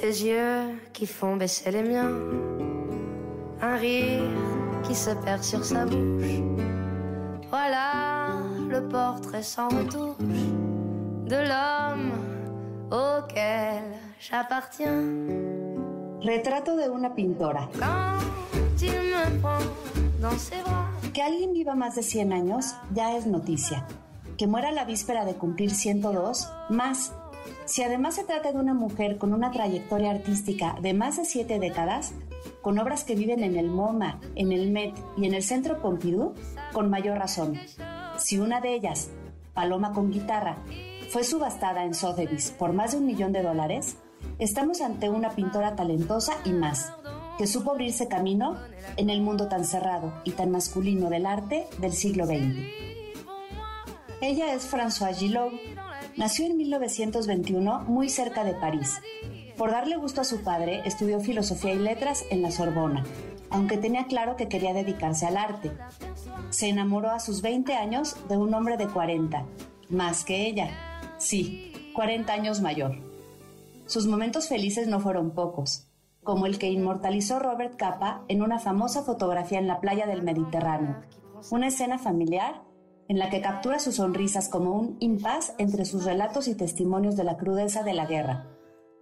des yeux qui font baisser les miens, un rire qui se perd sur sa bouche. Voilà le portrait sans retouche de l'homme auquel j'appartiens. Retrato de una pintora. Quand il me prend dans ses bras. Que alguien viva más de 100 años ya es noticia. Que muera la víspera de cumplir 102, más. Si además se trata de una mujer con una trayectoria artística de más de siete décadas, con obras que viven en el MoMA, en el Met y en el Centro Pompidou, con mayor razón. Si una de ellas, Paloma con guitarra, fue subastada en Sotheby's por más de un millón de dólares, estamos ante una pintora talentosa y más, que supo abrirse camino en el mundo tan cerrado y tan masculino del arte del siglo XX. Ella es Françoise Gillot. Nació en 1921 muy cerca de París. Por darle gusto a su padre, estudió filosofía y letras en la Sorbona, aunque tenía claro que quería dedicarse al arte. Se enamoró a sus 20 años de un hombre de 40, más que ella. Sí, 40 años mayor. Sus momentos felices no fueron pocos, como el que inmortalizó Robert Capa en una famosa fotografía en la playa del Mediterráneo, una escena familiar en la que captura sus sonrisas como un impas entre sus relatos y testimonios de la crudeza de la guerra,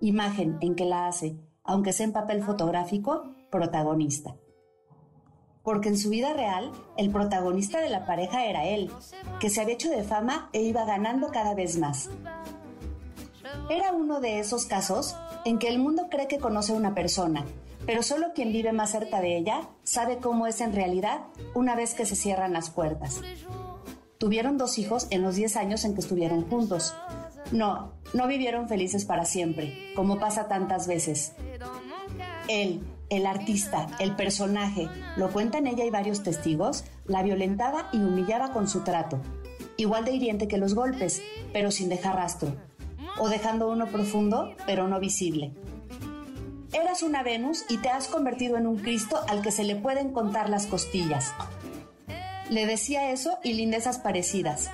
imagen en que la hace, aunque sea en papel fotográfico, protagonista. Porque en su vida real, el protagonista de la pareja era él, que se había hecho de fama e iba ganando cada vez más. Era uno de esos casos en que el mundo cree que conoce a una persona, pero solo quien vive más cerca de ella sabe cómo es en realidad una vez que se cierran las puertas. Tuvieron dos hijos en los 10 años en que estuvieron juntos. No, no vivieron felices para siempre, como pasa tantas veces. Él, el artista, el personaje, lo cuentan ella y varios testigos, la violentaba y humillaba con su trato. Igual de hiriente que los golpes, pero sin dejar rastro. O dejando uno profundo, pero no visible. Eras una Venus y te has convertido en un Cristo al que se le pueden contar las costillas. Le decía eso y lindezas parecidas.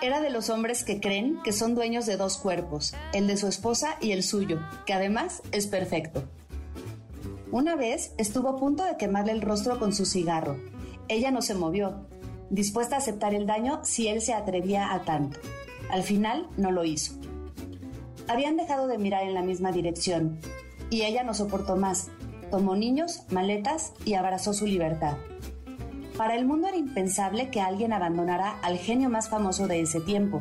Era de los hombres que creen que son dueños de dos cuerpos, el de su esposa y el suyo, que además es perfecto. Una vez estuvo a punto de quemarle el rostro con su cigarro. Ella no se movió, dispuesta a aceptar el daño si él se atrevía a tanto. Al final no lo hizo. Habían dejado de mirar en la misma dirección, y ella no soportó más. Tomó niños, maletas y abrazó su libertad. Para el mundo era impensable que alguien abandonara al genio más famoso de ese tiempo.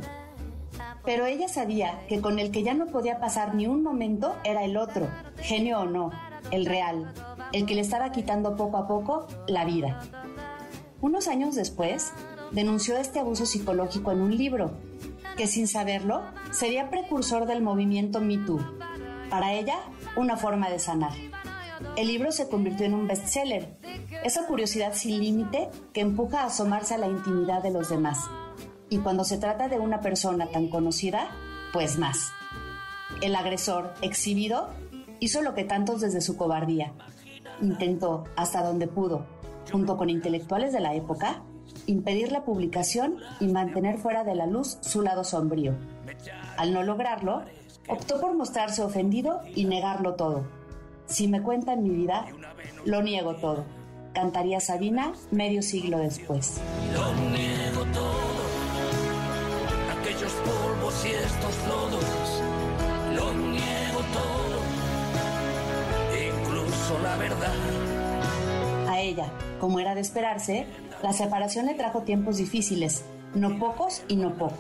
Pero ella sabía que con el que ya no podía pasar ni un momento era el otro, genio o no, el real, el que le estaba quitando poco a poco la vida. Unos años después, denunció este abuso psicológico en un libro, que sin saberlo sería precursor del movimiento Me Too. Para ella, una forma de sanar. El libro se convirtió en un bestseller, esa curiosidad sin límite que empuja a asomarse a la intimidad de los demás. Y cuando se trata de una persona tan conocida, pues más. El agresor, exhibido, hizo lo que tantos desde su cobardía. Intentó, hasta donde pudo, junto con intelectuales de la época, impedir la publicación y mantener fuera de la luz su lado sombrío. Al no lograrlo, optó por mostrarse ofendido y negarlo todo. Si me cuentan mi vida, lo niego todo. Cantaría Sabina medio siglo después. Lo niego todo, aquellos polvos y estos lodos. Lo niego todo, incluso la verdad. A ella, como era de esperarse, la separación le trajo tiempos difíciles, no pocos y no poco.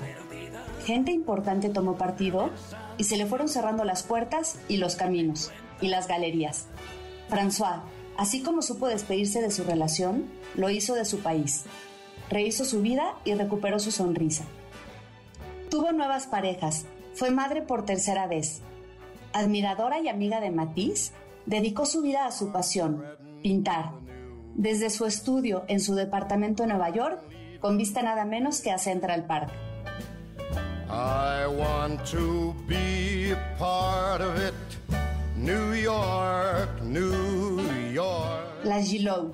Gente importante tomó partido y se le fueron cerrando las puertas y los caminos y las galerías. François, así como supo despedirse de su relación, lo hizo de su país. Rehizo su vida y recuperó su sonrisa. Tuvo nuevas parejas, fue madre por tercera vez. Admiradora y amiga de Matisse, dedicó su vida a su pasión, pintar. Desde su estudio en su departamento en Nueva York, con vista nada menos que a Central Park. I want to be part of it. New York, New. La Gillot,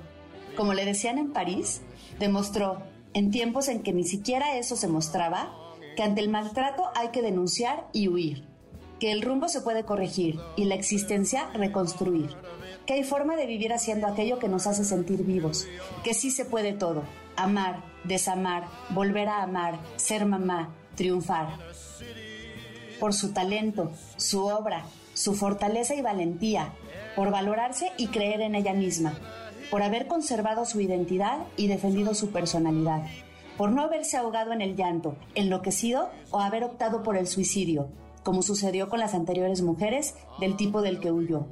como le decían en París, demostró, en tiempos en que ni siquiera eso se mostraba, que ante el maltrato hay que denunciar y huir, que el rumbo se puede corregir y la existencia reconstruir, que hay forma de vivir haciendo aquello que nos hace sentir vivos, que sí se puede todo, amar, desamar, volver a amar, ser mamá, triunfar. Por su talento, su obra, su fortaleza y valentía, por valorarse y creer en ella misma, por haber conservado su identidad y defendido su personalidad, por no haberse ahogado en el llanto, enloquecido o haber optado por el suicidio, como sucedió con las anteriores mujeres del tipo del que huyó,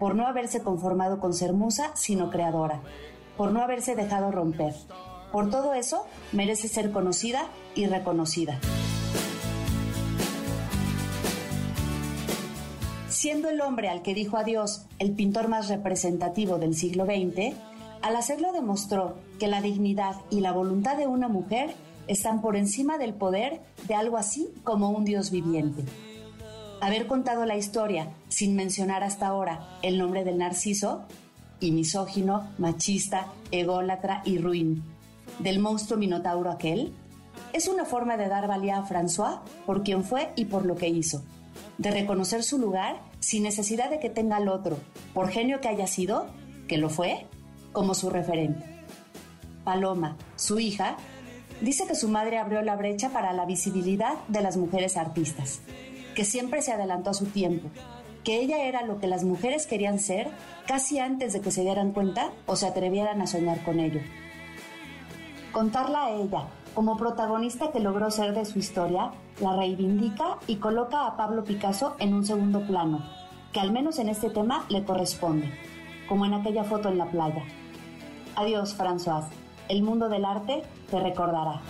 por no haberse conformado con ser musa, sino creadora, por no haberse dejado romper. Por todo eso, merece ser conocida y reconocida. Siendo el hombre al que dijo adiós el pintor más representativo del siglo XX, al hacerlo demostró que la dignidad y la voluntad de una mujer están por encima del poder de algo así como un Dios viviente. Haber contado la historia sin mencionar hasta ahora el nombre del narciso, y misógino, machista, ególatra y ruin, del monstruo minotauro aquel, es una forma de dar valía a François por quien fue y por lo que hizo, de reconocer su lugar sin necesidad de que tenga al otro, por genio que haya sido, que lo fue, como su referente. Paloma, su hija, dice que su madre abrió la brecha para la visibilidad de las mujeres artistas, que siempre se adelantó a su tiempo, que ella era lo que las mujeres querían ser casi antes de que se dieran cuenta o se atrevieran a soñar con ello. Contarla a ella como protagonista que logró ser de su historia, la reivindica y coloca a Pablo Picasso en un segundo plano, que al menos en este tema le corresponde, como en aquella foto en la playa. Adiós, François. El mundo del arte te recordará.